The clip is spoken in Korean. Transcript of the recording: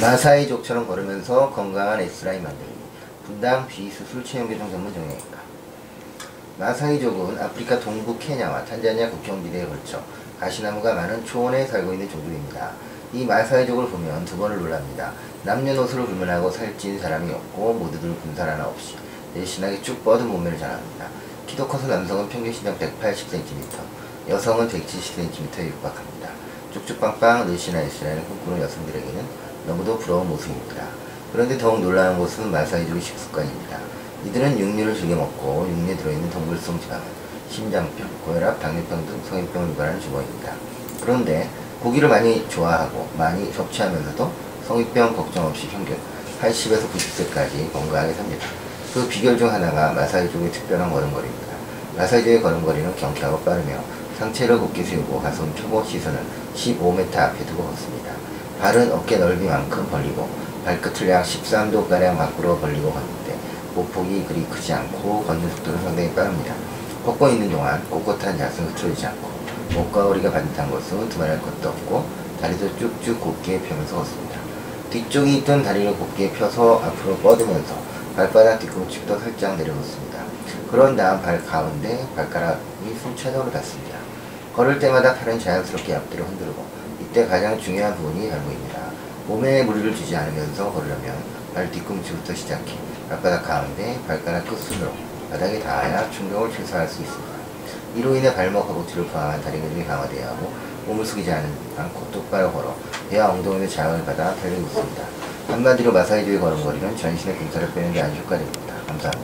마사이족처럼 걸으면서 건강한 S라인 만들기. 분당 비수술 체형 교정 전문 정형외과. 마사이족은 아프리카 동부 케냐와 탄자니아 국경지대에 걸쳐 가시나무가 많은 초원에 살고 있는 종족입니다. 이 마사이족을 보면 두 번을 놀랍니다. 남녀노소를 불문하고 살찐 사람이 없고 모두들 군살 하나 없이 내신하게 쭉 뻗은 몸매를 자랑합니다. 키도 커서 남성은 평균 신장 180cm, 여성은 170cm에 육박합니다. 쭉쭉빵빵 늘씬한 S라인을 꿈꾸는 여성들에게는 너무도 부러운 모습입니다. 그런데 더욱 놀라운 것은 마사이족의 식습관입니다. 이들은 육류를 즐겨 먹고 육류에 들어있는 동물성 지방은 심장병, 고혈압, 당뇨병 등 성인병을 유발하는 주범입니다. 그런데 고기를 많이 좋아하고 많이 섭취하면서도 성인병 걱정 없이 평균 80에서 90세까지 건강하게 삽니다. 그 비결 중 하나가 마사이족의 특별한 걸음걸이입니다. 마사이족의 걸음걸이는 경쾌하고 빠르며 상체를 곧게 세우고 가슴 펴고 시선을 15m 앞에 두고 걷습니다. 발은 어깨 넓이만큼 벌리고 발끝을 약 13도가량 밖으로 벌리고 걷는데 보폭이 그리 크지 않고 걷는 속도는 상당히 빠릅니다. 걷고 있는 동안 꼿꼿한 자세는 흐트러지지 않고 목과 허리가 반듯한 것은 두말할 것도 없고 다리도 쭉쭉 곧게 펴면서 걷습니다. 뒤쪽이 있던 다리를 곧게 펴서 앞으로 뻗으면서 발바닥 뒤꿈치부터 살짝 내려놓습니다. 그런 다음 발 가운데 발가락이 승차적으로 닿습니다. 걸을 때마다 팔은 자연스럽게 앞뒤로 흔들고 이때 가장 중요한 부분이 발목입니다. 몸에 무리를 주지 않으면서 걸으려면 발 뒤꿈치부터 시작해 발바닥 가운데 발가락 끝순으로 바닥에 닿아야 충격을 최소화할 수 있습니다. 이로 인해 발목하고 뒤를 포함한 다리 근육이 강화되어야 하고 몸을 숙이지 않- 않고 똑바로 걸어 배와 엉덩이의 자극을 받아 달리고 있습니다. 한마디로 마사이족의 걸음걸이는 전신의 군살을 빼는 데 아주 효과적입니다.